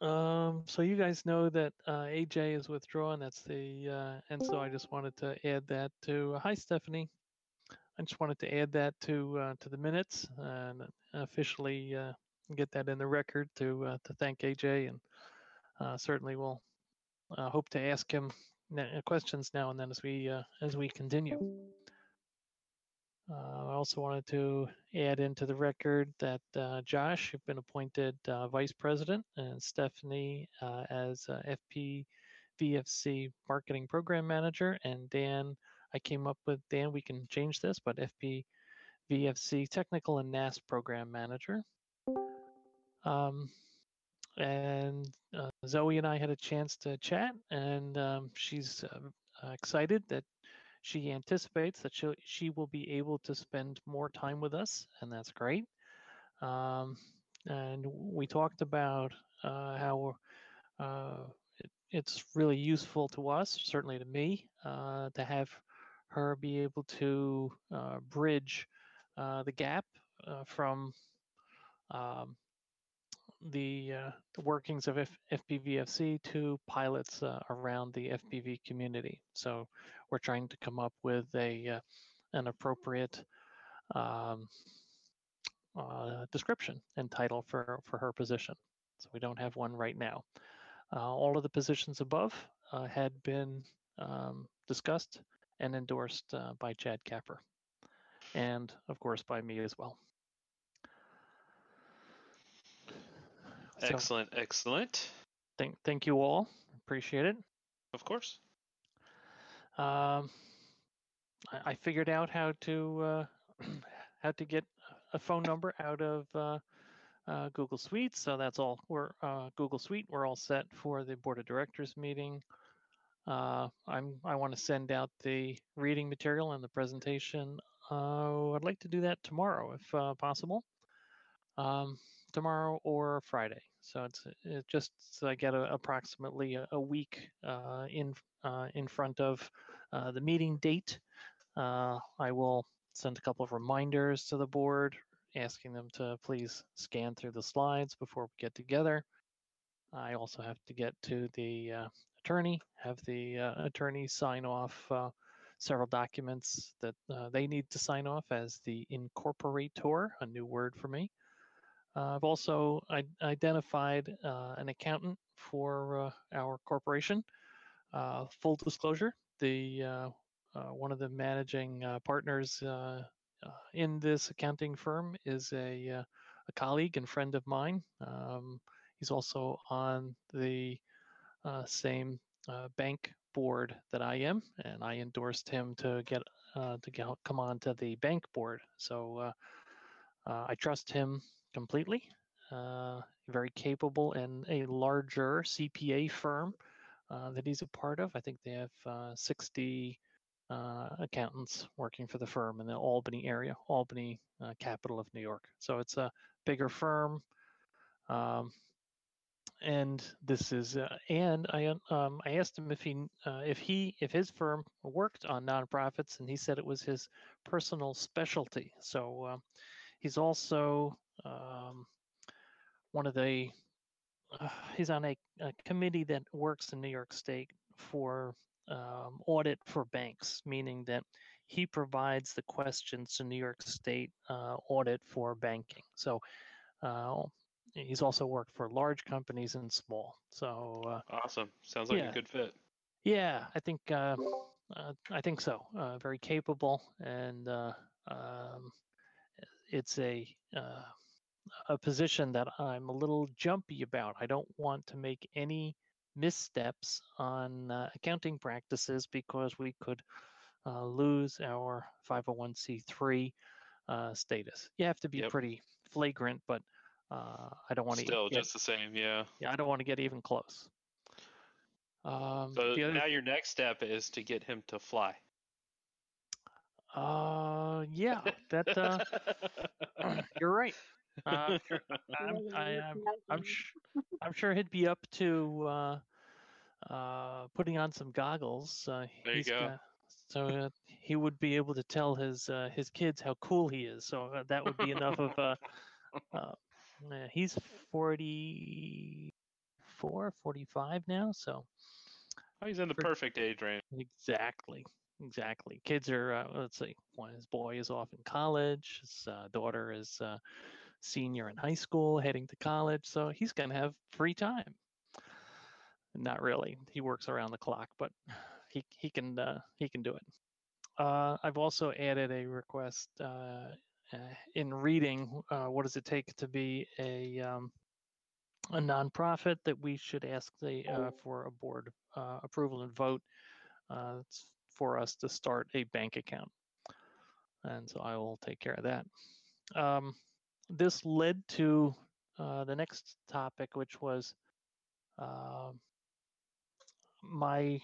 Um, so you guys know that uh, AJ is withdrawn. That's the uh, and so I just wanted to add that to. hi, Stephanie. I just wanted to add that to uh, to the minutes and officially uh, get that in the record to uh, to thank AJ and uh, certainly we'll hope to ask him questions now and then as we uh, as we continue. Uh, I also wanted to add into the record that uh, Josh has been appointed uh, vice president and Stephanie uh, as uh, FP VFC marketing program manager. And Dan, I came up with Dan, we can change this, but FP VFC technical and NAS program manager. Um, and uh, Zoe and I had a chance to chat, and um, she's excited that she anticipates that she she will be able to spend more time with us, and that's great. Um, and we talked about uh, how uh, it, it's really useful to us, certainly to me, uh, to have her be able to uh, bridge uh, the gap uh, from um, the, uh, the workings of F- FPVFC to pilots uh, around the FPV community. So we're trying to come up with a uh, an appropriate um, uh, description and title for for her position. So we don't have one right now. Uh, all of the positions above uh, had been um, discussed and endorsed by Chad Capper, and of course by me as well. Excellent, so, excellent. Thank, thank you all. Appreciate it. Of course. Um, I, I figured out how to uh, how to get a phone number out of uh, uh, Google Suite. So that's all. We're uh, Google Suite. We're all set for the board of directors meeting. Uh, I'm I want to send out the reading material and the presentation. Uh, I'd like to do that tomorrow if uh, possible. Um, tomorrow or Friday. So it's, it's just so I get a, approximately a, a week uh, in uh, in front of uh, the meeting date. Uh, I will send a couple of reminders to the board, asking them to please scan through the slides before we get together. I also have to get to the uh, attorney, have the uh, attorney sign off several documents that they need to sign off as the incorporator, a new word for me. Uh, I've also identified uh, an accountant for uh, our corporation. full disclosure, the one of the managing partners in this accounting firm is a, a colleague and friend of mine. Um, he's also on the same bank board that I am, and I endorsed him to get uh, to get, come on to the bank board. So uh, uh, I trust him completely. Uh, very capable and a larger CPA firm uh, that he's a part of. I think they have uh, 60 uh, accountants working for the firm in the Albany area, Albany, uh, capital of New York. So it's a bigger firm. Um, and this is uh, and I um, I asked him if he if he if his firm worked on nonprofits and he said it was his personal specialty. So he's also um, one of the uh, he's on a, a, committee that works in New York State for um, audit for banks, meaning that he provides the questions to New York State uh, audit for banking. So uh, he's also worked for large companies and small. So uh, awesome! Sounds like yeah. a good fit. Yeah, I think uh, uh, I think so. very capable, and um, it's a a position that I'm a little jumpy about. I don't want to make any missteps on uh, accounting practices because we could uh, lose our 501c3 uh, status. You have to be yep. pretty flagrant, but uh, I don't want to still get, just the same. Yeah. Yeah, I don't want to get even close. Um, so other, now your next step is to get him to fly. Uh, yeah, that uh, you're right. Uh, I'm, I, am I'm, sh- I'm sure he'd be up to uh, uh, putting on some goggles. Uh, there you go. Got, so uh, he would be able to tell his uh, his kids how cool he is. So uh, that would be enough of. Uh, uh, he's 45 44, 45 now. So oh, he's in the for, perfect age range. Exactly. Exactly. Kids are, uh, let's see, one his boy is off in college. His uh, daughter is uh, senior in high school, heading to college. So he's going to have free time. Not really. He works around the clock, but he he can uh, he can do it. Uh, I've also added a request uh, uh, in reading. Uh, what does it take to be a um, a nonprofit? That we should ask the uh, for a board uh, approval and vote for us to start a bank account, and so I will take care of that. Um, this led to the next topic, which was um, my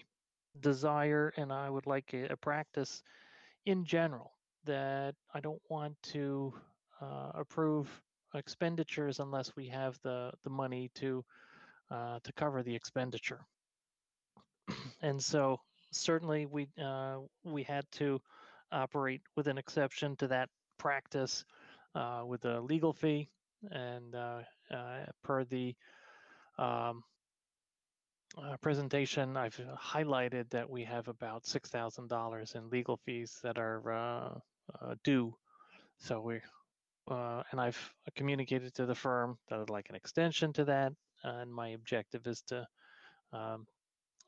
desire and I would like a, a, practice in general that I don't want to uh, approve expenditures unless we have the, the money to uh, to cover the expenditure. and so certainly we uh, we had to operate with an exception to that practice uh, with a legal fee and uh, uh, per the um, uh, presentation, I've uh, highlighted that we have about $6,000 in legal fees that are uh, uh, due. So we, uh, and I've communicated to the firm that I'd like an extension to that. and my objective is to, um,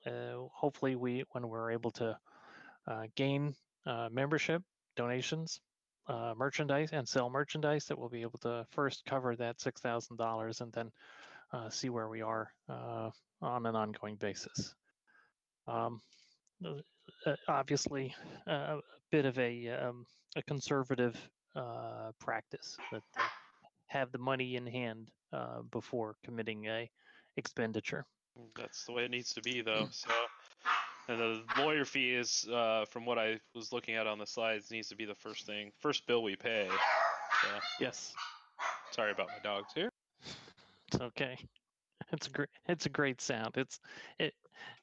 uh, hopefully we, when we're able to gain membership, donations, merchandise and sell merchandise that we'll be able to first cover that $6,000 and then see where we are on an ongoing basis. Um, uh, obviously, uh, a bit of a um, a conservative uh, practice that have the money in hand uh, before committing a expenditure. That's the way it needs to be, though. So, and the lawyer fee is, uh, from what I was looking at on the slides, needs to be the first thing, first bill we pay. So. Yes. Sorry about my dogs here. It's okay. It's a great. It's a great sound. It's it.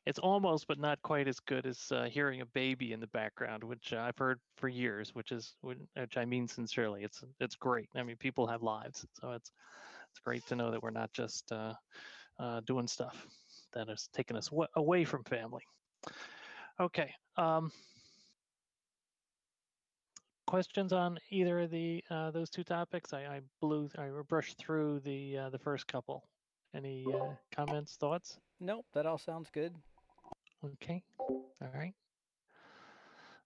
It's almost, but not quite as good as uh, hearing a baby in the background, which I've heard for years. Which is, which I mean sincerely. It's it's great. I mean, people have lives, so it's it's great to know that we're not just uh, uh, doing stuff that is taking us away from family. Okay. Um, questions on either of the uh, those two topics? I, I blew, I brushed through the uh, the first couple. Any uh, comments, thoughts? Nope, that all sounds good. Okay, all right.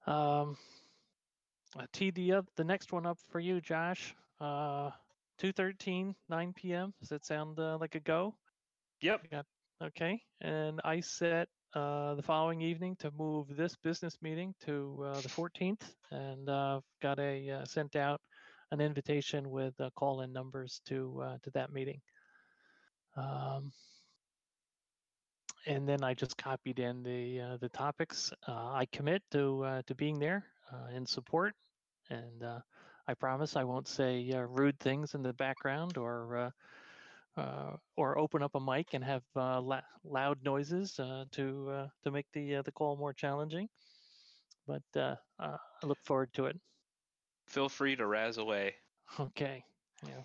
Um, I teed the up the next one up for you, Josh. Uh, two thirteen, nine p.m. Does that sound uh, like a go? Yep. Got, okay, and I set uh, the following evening to move this business meeting to uh, the 14th, and uh, got a uh, sent out an invitation with uh, call-in numbers to uh, to that meeting. Um, and then I just copied in the uh, the topics. Uh, I commit to uh, to being there uh, in support, and uh, I promise I won't say uh, rude things in the background or Uh, or open up a mic and have uh, la- loud noises uh, to to make the the call more challenging. But I look forward to it. Feel free to razz away. Okay. Yeah.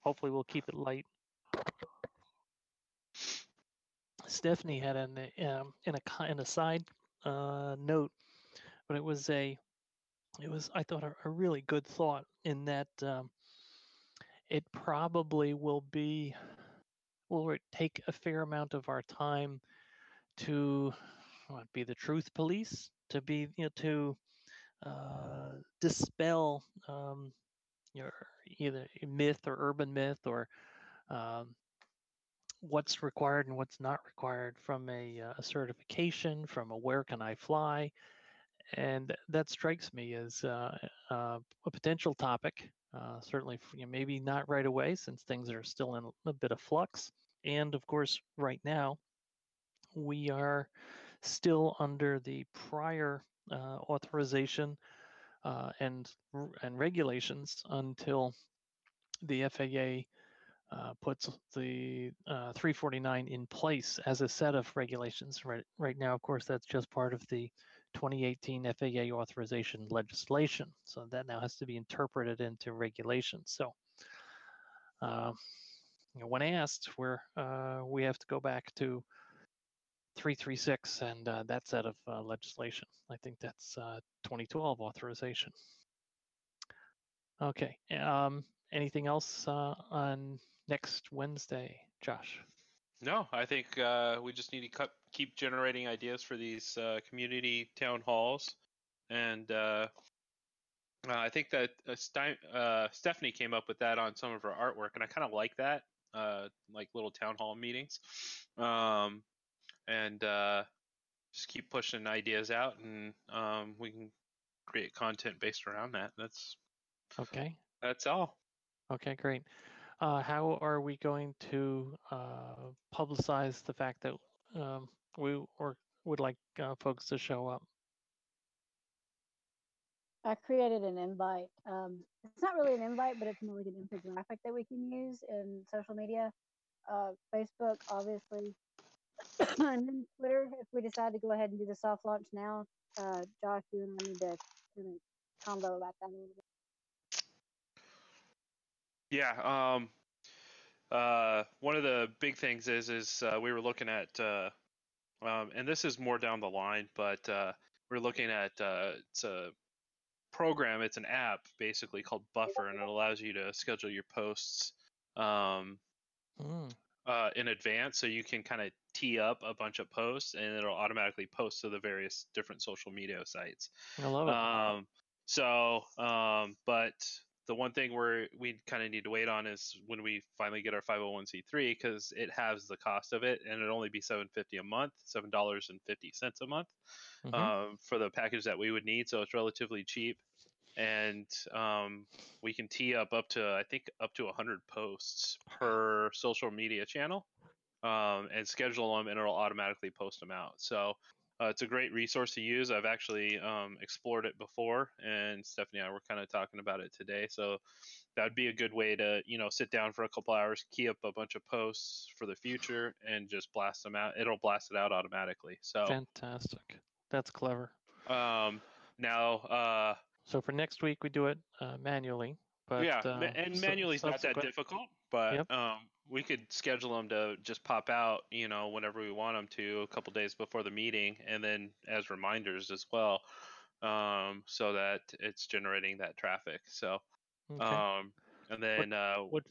Hopefully we'll keep it light. Stephanie had an um, in a in a side uh, note, but it was a it was I thought a, a really good thought in that um, it probably will be will take a fair amount of our time to be the truth police to be you know to uh, dispel um, your either myth or urban myth or um, what's required and what's not required from a, uh, a certification, from a where can I fly. And that strikes me as uh, uh, a potential topic. Uh, certainly, you know, maybe not right away since things are still in a bit of flux. And of course, right now, we are still under the prior uh, authorization uh, and and regulations until the FAA uh, puts the uh, 349 in place as a set of regulations. Right, right now, of course, that's just part of the 2018 FAA authorization legislation. So that now has to be interpreted into regulations. So uh, you know, when asked, we're uh, we have to go back to 336 and uh, that set of uh, legislation. I think that's uh, 2012 authorization. Okay. Um, anything else uh, on next Wednesday, Josh? No, I think uh, we just need to keep generating ideas for these community town halls, and uh, I think that uh, Stein, uh, Stephanie came up with that on some of her artwork, and I kind of like that, uh, like little town hall meetings, um, and uh, just keep pushing ideas out, and um, we can create content based around that. That's Okay. that's all. Okay, great. Uh, how are we going to uh, publicize the fact that um, we or would like uh, folks to show up? I created an invite. Um, it's not really an invite, but it's more like an infographic that we can use in social media, uh, Facebook, obviously, and then Twitter. If we decide to go ahead and do the soft launch now, uh, Josh, you and I need to kind of combo about that a little bit. Yeah. Um, uh, one of the big things is is uh, we were looking at, uh, um, and this is more down the line, but uh, we're looking at it's a program. It's an app basically called Buffer, and it allows you to schedule your posts um, Mm, uh, in advance, so you can kind of tee up a bunch of posts, and it'll automatically post to the various different social media sites. I love it. Um, so, um, but the one thing we're we kind of need to wait on is when we finally get our 501c3 because it has the cost of it, and it'd only be 750 a month, seven dollars and fifty cents a month Mhm. um, for the package that we would need. So it's relatively cheap, and um, we can tee up up to I think up to 100 posts per social media channel, um, and schedule them, and it'll automatically post them out. So uh, it's a great resource to use. I've actually um, explored it before, and Stephanie and I were kind of talking about it today. So that'd be a good way to, you know, sit down for a couple hours, key up a bunch of posts for the future, and just blast them out. It'll blast it out automatically. So Fantastic. That's clever. um, now, uh, So for next week, we do it uh, manually. But yeah, uh, and manually is not that difficult, but Yep. um, we could schedule them to just pop out, you know, whenever we want them to, a couple days before the meeting, and then as reminders as well, um, so that it's generating that traffic. So, Okay. um, and then uh, what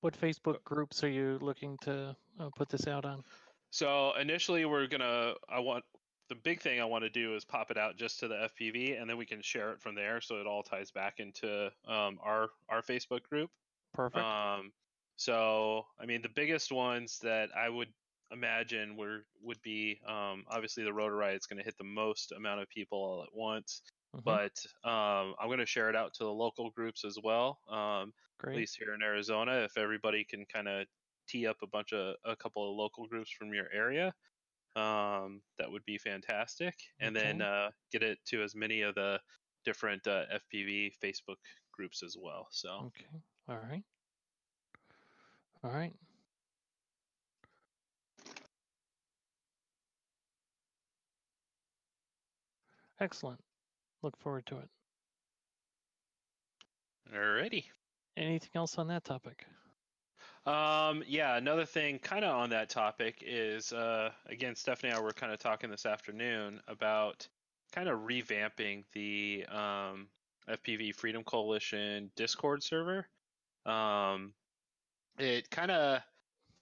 what Facebook groups are you looking to uh, put this out on? So initially, we're gonna. I want the big thing I want to do is pop it out just to the FPV, and then we can share it from there, so it all ties back into um, our our Facebook group. Perfect. Um, so I mean, the biggest ones that I would imagine were would be um, obviously the Rotor Riot is going to hit the most amount of people all at once, Mhm. but um, I'm going to share it out to the local groups as well. Um, at least here in Arizona, if everybody can kind of tee up a bunch of a couple of local groups from your area, um, that would be fantastic. And then uh, get it to as many of the different uh, FPV Facebook groups as well. So Okay. All right. All right. Excellent. Look forward to it. alrighty. Anything else on that topic? Um, yeah, another thing kind of on that topic is uh, again, Stephanie and I were kind of talking this afternoon about kind of revamping the um, FPV Freedom Coalition Discord server. Um, it kind of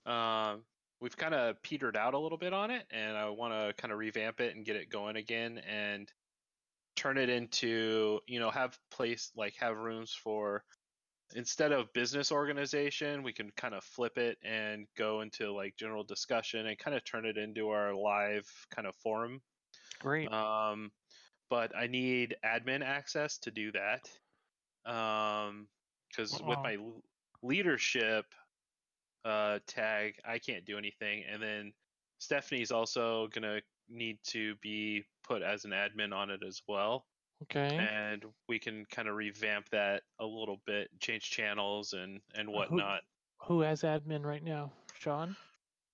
um, we've kind of petered out a little bit on it, and I want to kind of revamp it and get it going again and turn it into you know have place like have rooms for instead of business organization we can kind of flip it and go into like general discussion and kind of turn it into our live kind of forum Great. um, but I need admin access to do that. Um, because with my leadership uh, tag, I can't do anything. And then Stephanie's also gonna need to be put as an admin on it as well. okay. And we can kind of revamp that a little bit, change channels and and whatnot. Who has admin right now? Sean?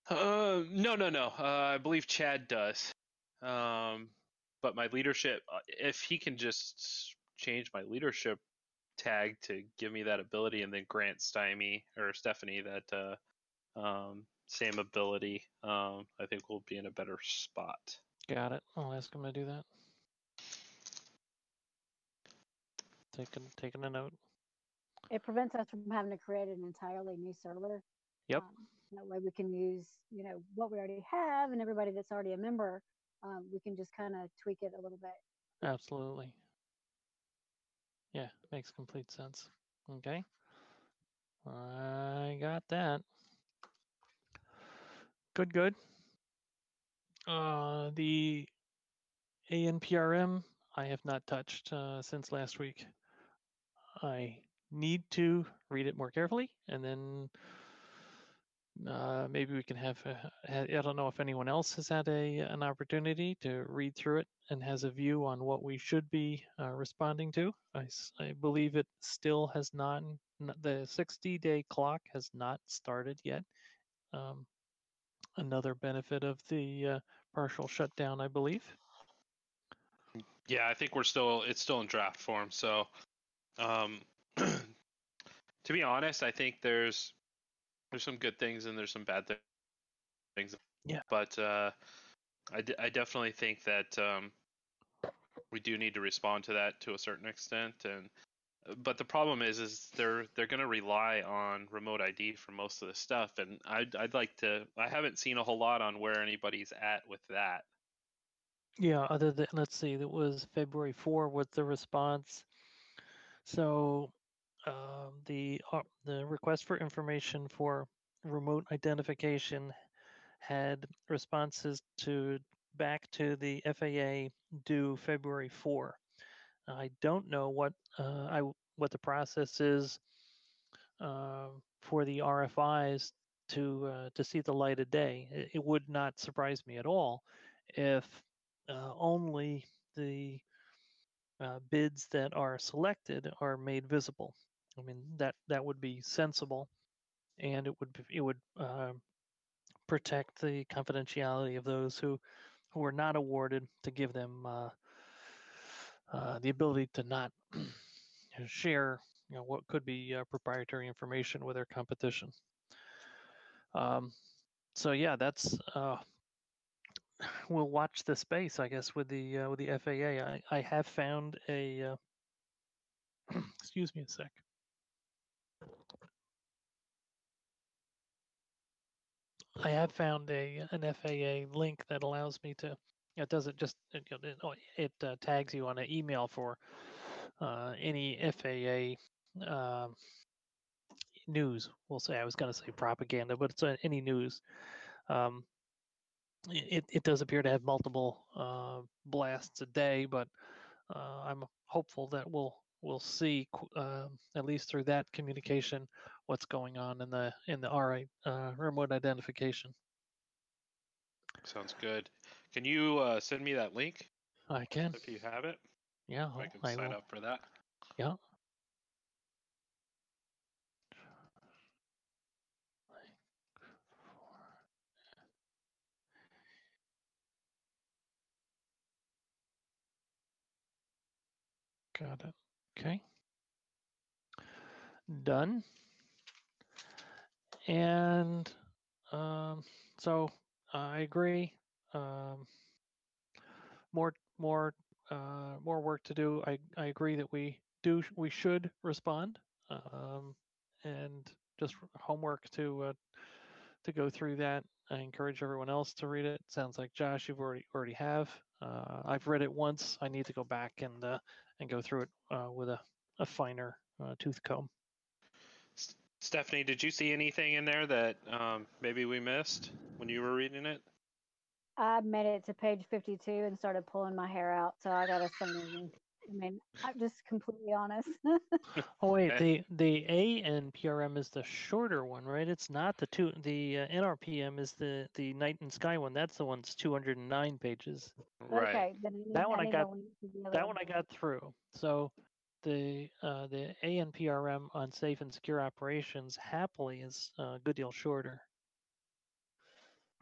Uh, no, no, no. Uh, I believe Chad does. Um, but my leadership, uh, if he can just change my leadership tag to give me that ability, and then grant Stymie or Stephanie that uh, um, same ability, um, I think we'll be in a better spot. Got it. I'll ask him to do that. Taking taking a note. It prevents us from having to create an entirely new server. Yep. Um, that way we can use, you know, what we already have and everybody that's already a member, um, we can just kind of tweak it a little bit. Absolutely. Yeah, makes complete sense. Okay. I got that. Good, good. Uh, the ANPRM I have not touched uh, since last week. I need to read it more carefully and then uh, maybe we can have, uh, ha- I don't know if anyone else has had a, an opportunity to read through it and has a view on what we should be uh, responding to. I, I believe it still has not, the 60 day clock has not started yet. Um, another benefit of the uh, partial shutdown, I believe. Yeah, I think we're still it's still in draft form. So, um, to be honest, I think there's there's some good things and there's some bad thi- things. Yeah. But uh, I, d- I definitely think that um, we do need to respond to that to a certain extent. And but the problem is, is they're they're going to rely on remote ID for most of the stuff, and I'd I'd like to. I haven't seen a whole lot on where anybody's at with that. Yeah, other than let's see, that was February 4 was the response. So um, the uh, the request for information for remote identification had responses to back to the FAA due February 4. I don't know what uh, I what the process is uh, for the RFIs to uh, to see the light of day. It, it would not surprise me at all if uh, only the uh, bids that are selected are made visible. I mean that that would be sensible, and it would it would uh, protect the confidentiality of those who who are not awarded to give them uh, uh, the ability to not share you know what could be uh, proprietary information with their competition. Um, so yeah, that's uh, we'll watch the space, I guess, with the uh, with the FAA. I, I have found a uh, excuse me a sec. I have found a an FAA link that allows me to. It doesn't just it, it, oh, it uh, tags you on an email for uh, any FAA um, news. We'll say I was going to say propaganda, but it's uh, any news. Um, it it does appear to have multiple uh, blasts a day, but uh, I'm hopeful that we'll we'll see um at least through that communication what's going on in the in the RI uh, remote identification. Sounds good. Can you uh, send me that link I can, if you have it? yeah, I can I sign will. up for that. Yeah. Got it. Okay. Done. And um, so I agree. Um, more, more, uh, more work to do. I, I agree that we do, we should respond. Um, and just homework to, uh, to go through that. I encourage everyone else to read it. Sounds like Josh, you've already already have. Uh, I've read it once. I need to go back and uh, and go through it uh, with a, a finer uh, tooth comb. S- Stephanie, did you see anything in there that um, maybe we missed when you were reading it? I made it to page 52 and started pulling my hair out, so I got to send it. I mean, I'm just completely honest. Oh wait, Okay. the the ANPRM is the shorter one, right? It's not the two. The uh, NRPM is the the night and sky one. That's the one that's 209 pages. Right. Okay, then That one I need got- a link to the other That one I got through. So the uh, the ANPRM on safe and secure operations happily is a good deal shorter.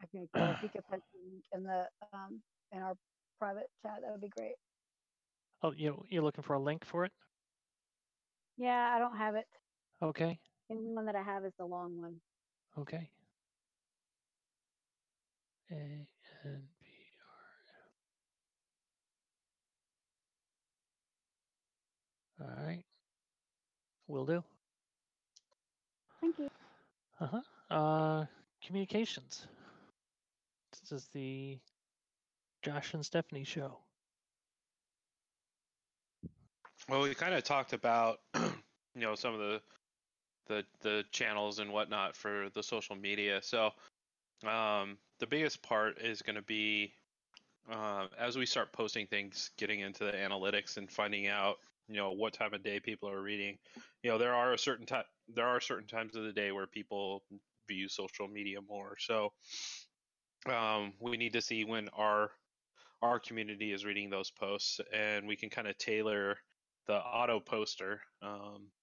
Okay, cool. If you could put the link in the um in our private chat, that would be great. Oh, you you're looking for a link for it? Yeah, I don't have it. Okay, The only one that I have is the long one. okay. A All right. Will do. Thank you. Uh-huh. Uh communications. This is the Josh and Stephanie show. Well, we kind of talked about, you know, some of the the the channels and whatnot for the social media. So, um, the biggest part is going to be uh, as we start posting things, getting into the analytics and finding out, you know, what time of day people are reading. You know, there are a certain time there are certain times of the day where people view social media more. So, um, we need to see when our our community is reading those posts, and we can kind of tailor the auto poster um,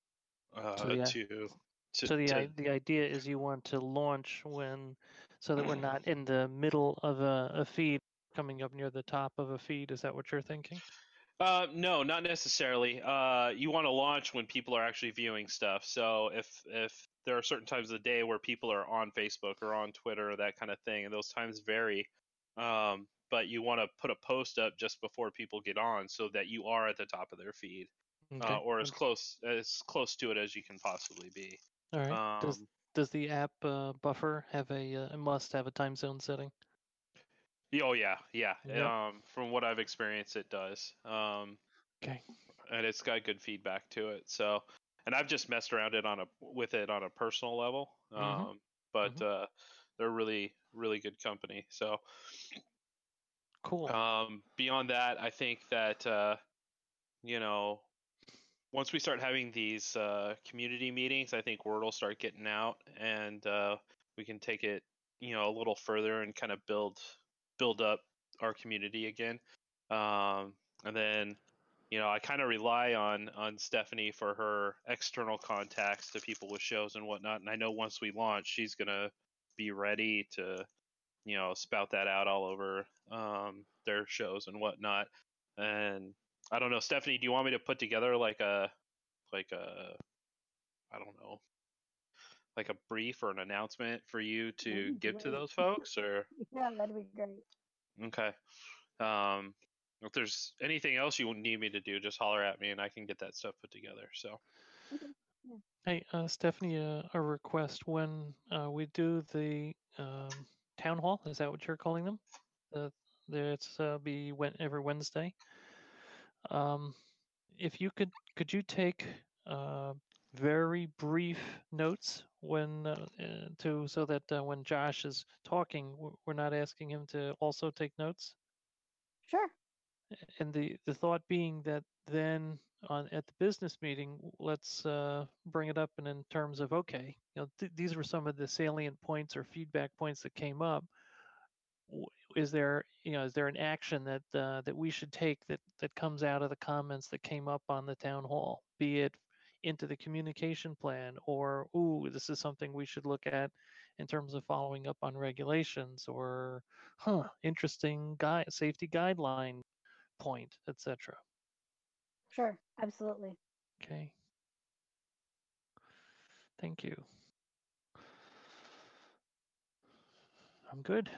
uh, So i- to, to so the to- the idea is you want to launch when so that we're not in the middle of a, a feed coming up near the top of a feed. Is that what you're thinking? Uh, no, not necessarily. Uh, you want to launch when people are actually viewing stuff. So if if there are certain times of the day where people are on Facebook or on Twitter or that kind of thing, and those times vary. Um, but you want to put a post up just before people get on, so that you are at the top of their feed, Okay. uh, or as close as close to it as you can possibly be. All right. does Um, does the app uh, buffer have a uh, it must have a time zone setting? Oh yeah, yeah. Um, from what I've experienced, it does. Um, Okay. and it's got good feedback to it. So, and I've just messed around it on a with it on a personal level. Mhm. Um, but uh, they're really really good company. So, Cool. um, beyond that, I think that uh, you know, once we start having these uh, community meetings, I think word will start getting out, and uh, we can take it you know a little further and kind of build build up our community again. Um, and then you know, I kind of rely on on Stephanie for her external contacts to people with shows and whatnot. And I know once we launch, she's gonna be ready to, you know, spout that out all over um, their shows and whatnot. And I don't know, Stephanie, do you want me to put together like a, like a, I don't know, like a brief or an announcement for you to give to those folks, or Yeah, that'd be great. okay. Um, if there's anything else you need me to do, just holler at me and I can get that stuff put together. So, Hey, uh, Stephanie, uh, a request when uh, we do the um, town hall. Is that what you're calling them? Uh, there it's uh, be when, every Wednesday. Um, if you could, could you take uh, very brief notes when uh, uh, to so that uh, when Josh is talking, we're not asking him to also take notes. Sure. And the the thought being that then on at the business meeting, let's uh, bring it up and in terms of okay, you know, th- these were some of the salient points or feedback points that came up. Is there you know is there an action that uh, that we should take that that comes out of the comments that came up on the town hall, be it into the communication plan or ooh this is something we should look at in terms of following up on regulations or huh interesting guy safety guideline point etc Sure. Absolutely. okay. Thank you. I'm good.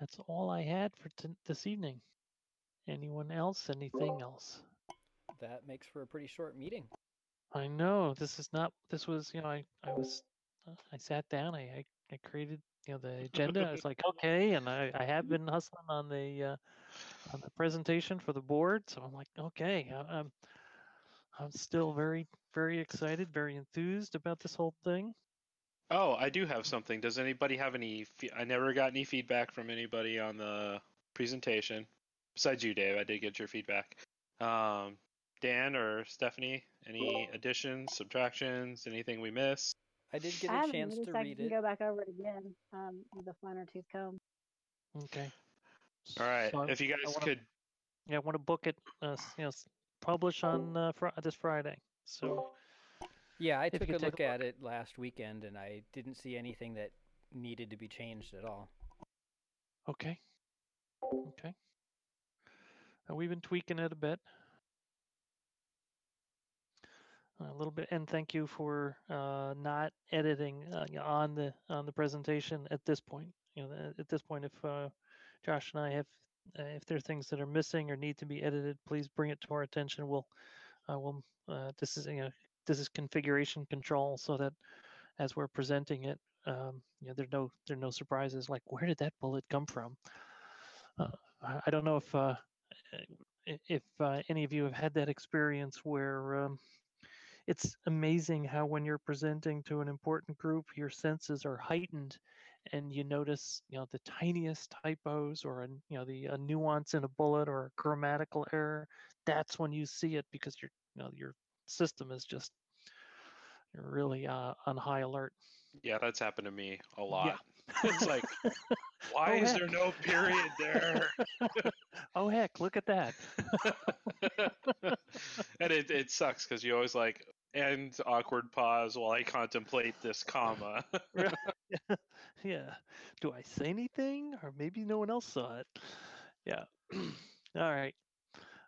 That's all i had for t- this evening. Anyone else? Anything else That makes for a pretty short meeting. i know this is not this was you know i i was uh, i sat down i i, I created you know the agenda I was like okay and i i have been hustling on the uh on the presentation for the board so i'm like okay I, i'm i'm still very very excited very enthused about this whole thing oh, I do have something. Does anybody have any? Fe- I never got any feedback from anybody on the presentation. Besides you, Dave, I did get your feedback. Um, Dan or Stephanie, any additions, subtractions, anything we missed? I did get I a haven't chance noticed. to I read can it. go back over it again um, with a finer tooth comb. okay All right. So if you guys wanna- could, yeah i want to book it uh you know publish on uh, fr- this friday so Yeah, I took a could take look at it last weekend and I didn't see anything that needed to be changed at all. Okay. Okay. Uh, we've been tweaking it a bit. A little bit. And thank you for uh, not editing uh, on the on the presentation at this point. You know, at this point, if uh, Josh and I have uh, if there are things that are missing or need to be edited, please bring it to our attention. We'll uh, we'll uh, this is you know this is configuration control so that as we're presenting it, um, you know, there's no there are no surprises like where did that bullet come from? I, don't know if uh, if uh, any of you have had that experience where um, it's amazing how when you're presenting to an important group, your senses are heightened, and you notice you know the tiniest typos or a, you know the a nuance in a bullet or a grammatical error. That's when you see it because your you know your system is just really uh, on high alert. Yeah, that's happened to me a lot. it's like, why Oh, is there no period there? oh heck, look at that. and it, it sucks because you always like end awkward pause while I contemplate this comma. yeah. Do I say anything? Or maybe no one else saw it. Yeah. All right.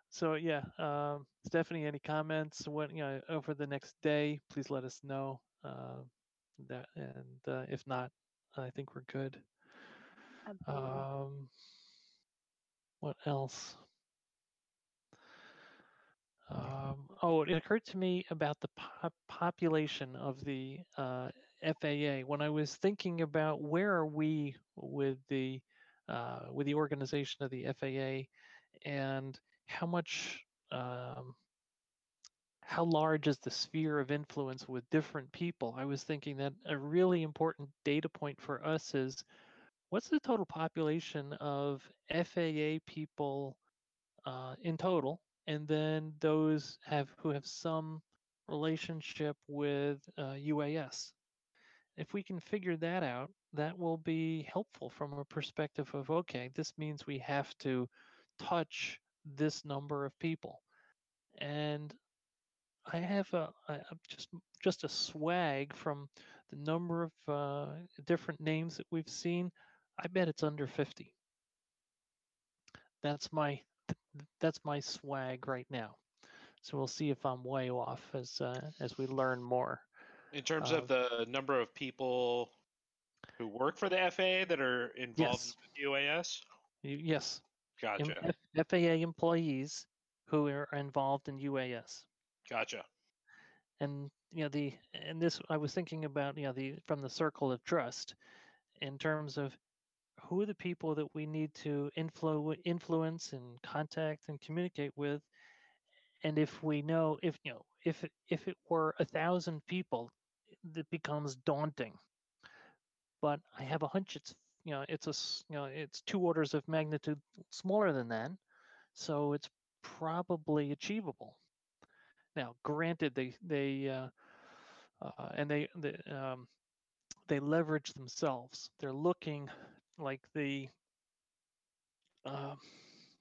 So yeah, um, Stephanie, any comments? What you know over the next day? Please let us know. Uh, that and uh, if not, I think we're good. Absolutely. Um, what else? Um, oh, it occurred to me about the pop- population of the uh, FAA when I was thinking about where are we with the uh, with the organization of the FAA and how much um, how large is the sphere of influence with different people. I was thinking that a really important data point for us is what's the total population of FAA people uh, in total, and then those have who have some relationship with uh, UAS. If we can figure that out, that will be helpful from a perspective of okay, this means we have to touch this number of people, and I have a, a just just a swag from the number of uh, different names that we've seen. I bet it's under 50. That's my that's my swag right now. So we'll see if I'm way off as uh, as we learn more. In terms Uh, of the number of people who work for the FAA that are involved Yes. with UAS, Yes, gotcha, F- FAA employees who are involved in UAS. gotcha. and you know the and this i was thinking about you know the from the circle of trust in terms of who are the people that we need to influ- influence and contact and communicate with? And if we know if you know if it, if it were a thousand people that becomes daunting. But i have a hunch it's you know it's a you know it's two orders of magnitude smaller than that so it's probably achievable. Now granted they they uh, uh, and they they, um, they leverage themselves. They're looking like the uh,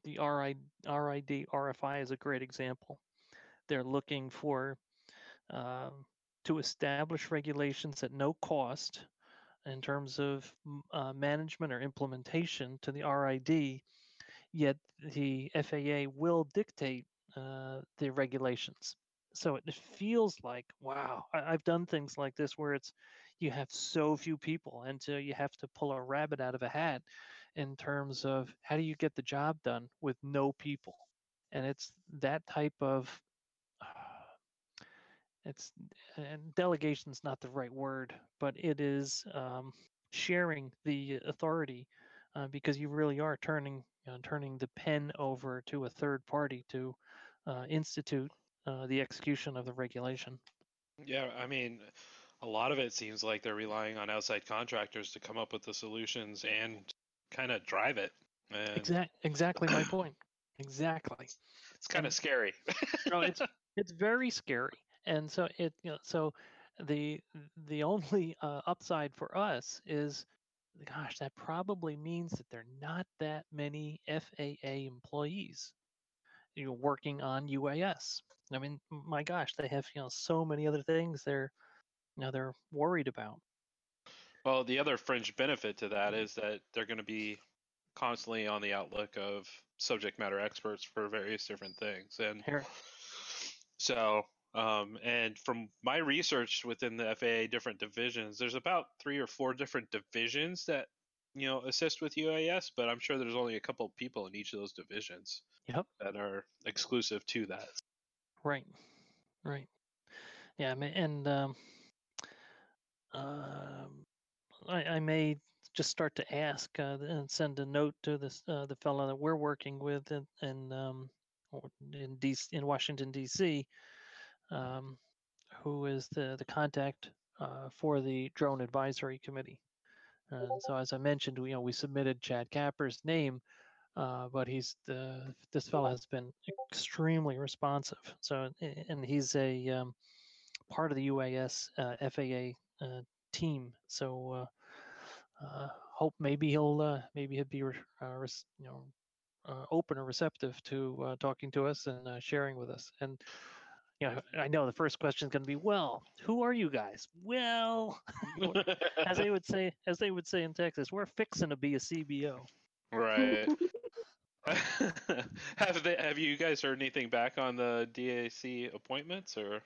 the RI, RID RFI is a great example. They're looking for um, to establish regulations at no cost in terms of uh, management or implementation to the RID. Yet the FAA will dictate uh, the regulations. So it feels like, wow, I've done things like this where it's you have so few people, and so you have to pull a rabbit out of a hat in terms of how do you get the job done with no people, and it's that type of it's and delegation is not the right word, but it is um, sharing the authority uh, because you really are turning uh, turning the pen over to a third party to uh, institute uh, the execution of the regulation. Yeah, I mean, a lot of it seems like they're relying on outside contractors to come up with the solutions and kind of drive it. And Exact, exactly my point. Exactly. it's kind of scary. No, it's it's very scary, and so it you know so the the only uh, upside for us is, gosh, that probably means that there are not that many FAA employees, you know, working on UAS. I mean, my gosh, they have you know so many other things they're know they're worried about. Well, the other fringe benefit to that is that they're going to be constantly on the outlook of subject matter experts for various different things. And Here, so, Um, and from my research within the FAA different divisions, there's about three or four different divisions that you know assist with UAS, but I'm sure there's only a couple people in each of those divisions Yep. that are exclusive to that. Right. Right. Yeah. And um, um, I, I may just start to ask uh, and send a note to this uh, the fellow that we're working with in in um, in DC, in Washington D.C. Um, who is the the contact uh, for the drone advisory committee. And so, as I mentioned, we you know we submitted Chad Kapper's name, uh, but he's the this fellow has been extremely responsive. So, and he's a um, part of the UAS uh, FAA team. So, uh, uh, hope maybe he'll uh, maybe he'll be re- uh, res- you know uh, open or receptive to uh, talking to us and uh, sharing with us. And you know, I know the first question is going to be, well, who are you guys? Well, as they would say, as they would say in Texas, we're fixing to be a CBO. right. have they have you guys heard anything back on the DAC appointments or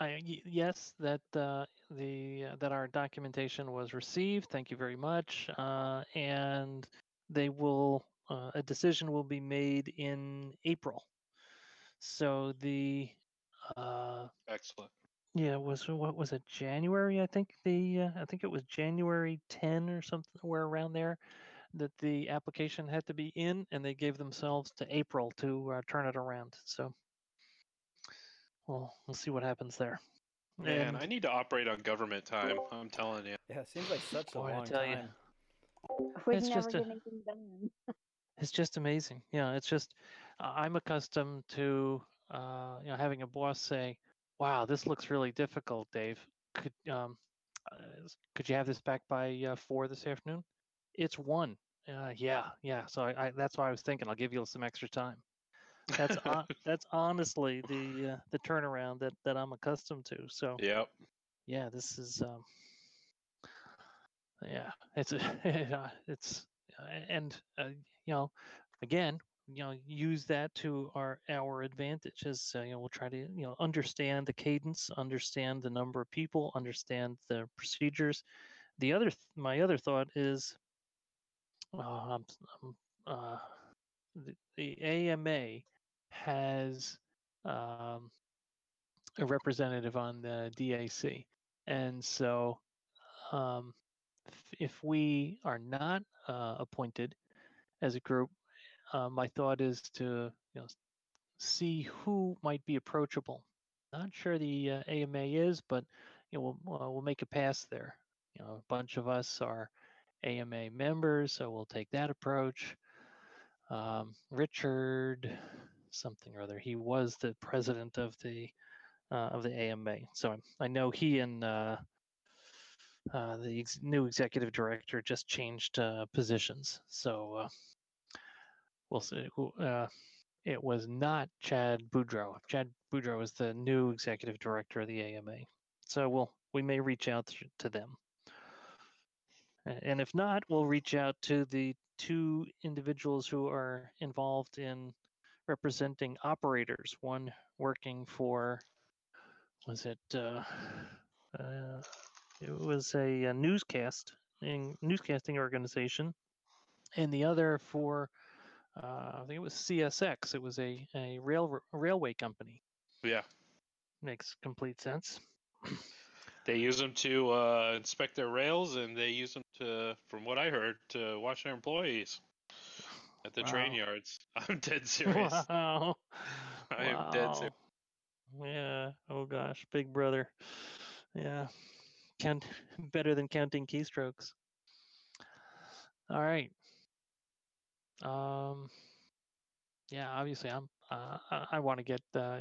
I, yes, that uh, the uh, that our documentation was received. Thank you very much. Uh, and they will uh, a decision will be made in April. So the uh, excellent? yeah was what was it January? I think the uh, I think it was January 10 or something, where around there that the application had to be in, and they gave themselves to April to uh, turn it around. So. Well, we'll see what happens there. Man, And- I need to operate on government time. I'm telling you. Yeah, it seems like such a Boy, I long tell ya. time. we It's never just get a- anything done. it's just amazing. Yeah, it's just uh, I'm accustomed to uh, you know having a boss say, "Wow, this looks really difficult, Dave. Could um, uh, could you have this back by uh, four this afternoon?" It's one. Uh, yeah, yeah. So I, I that's why I was thinking I'll give you some extra time. That's hon- that's honestly the uh, the turnaround that that I'm accustomed to. So Yep. yeah, this is um, yeah, it's a, it's uh, and uh, you know, again, you know, use that to our our advantage. As uh, you know, we'll try to you know understand the cadence, understand the number of people, understand the procedures. The other, th- my other thought is, uh, um, um, uh, the, the AMA has um, a representative on the DAC, and so um, if we are not uh, appointed as a group, uh, my thought is to you know see who might be approachable. Not sure the uh, AMA is, but you know we'll uh, we'll make a pass there. You know, a bunch of us are AMA members, so we'll take that approach. Um, Richard, something or other, he was the president of the uh, of the AMA, so I, know he and uh, uh, the ex- new executive director just changed uh, positions. So uh, we'll see. Uh, it was not Chad Boudreau. Chad Boudreau is the new executive director of the AMA. So we'll we may reach out to them. And if not, we'll reach out to the two individuals who are involved in representing operators. One working for was it uh, uh, it was a, a newscast in newscasting organization, and the other for uh, I think it was CSX. It was a a rail railway company. Yeah. Makes complete sense. They use them to uh, inspect their rails, and they use them to, from what I heard, to watch their employees at the train yards. I'm dead serious. Wow. I am dead serious. Wow. Yeah. Oh gosh, Big Brother. Yeah. Count better than counting keystrokes. All right. Um. Yeah. Obviously, I'm. Uh, I, I want to get uh,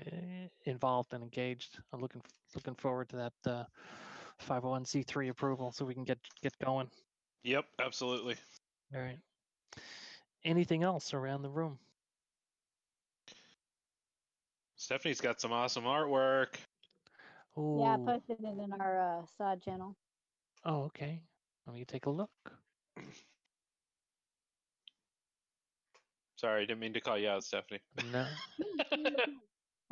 involved and engaged. I'm looking looking forward to that uh, 501c3 approval, so we can get get going. Yep, absolutely. All right. Anything else around the room? Stephanie's got some awesome artwork. Ooh. Yeah, I posted it in our uh, side channel. Oh, okay. Let me take a look. Sorry, I didn't mean to call you out, Stephanie. No.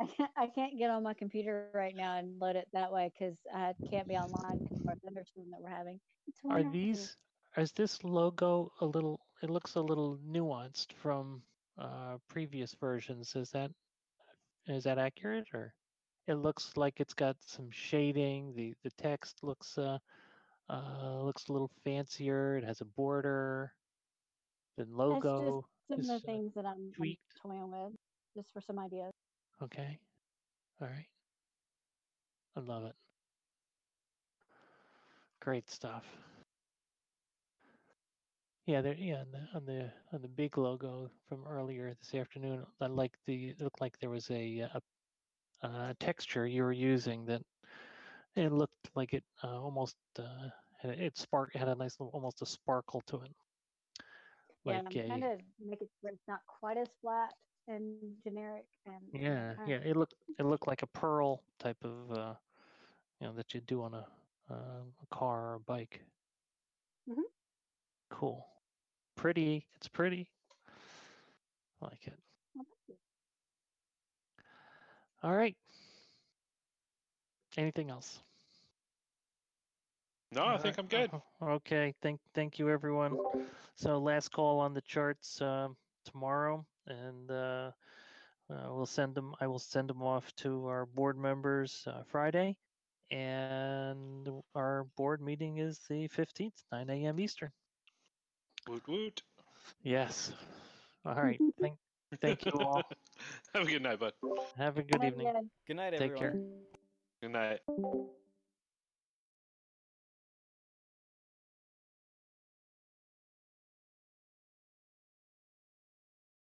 I can't, I can't get on my computer right now and load it that way because I can't be online because of our thunderstorm that we're having. It's Are wonderful. these, is this logo a little, it looks a little nuanced from uh, previous versions. Is that, is that accurate or? It looks like it's got some shading. The, the text looks, uh, uh, looks a little fancier. It has a border. The It's just logo some of uh, the things that I'm, I'm tweaked. toying with, just for some ideas. Okay. All right. I love it. Great stuff. Yeah, there. Yeah, on the on the on the big logo from earlier this afternoon, I like the. It looked like there was a, a, a texture you were using that it looked like it uh, almost uh, had a- it spark had a nice little almost a sparkle to it. Yeah, Like and I'm a trying to make it where it's not quite as flat and generic and yeah yeah it looked it looked like a pearl type of uh, you know that you do on a um, a car or a bike. Mhm. Cool, pretty. It's pretty. I like it. Well, thank you. All right. Anything else? No, I think I'm good. uh, Okay. Thank thank you everyone. So last call on the charts um, tomorrow, and uh, uh, we'll send them. I will send them off to our board members uh, Friday, and our board meeting is the fifteenth, nine a.m. Eastern. Woot woot. Yes. All right. Thank thank you all. Have a good night, bud. Have a good Night, evening. Ed. Good night, Take everyone. care. Good night.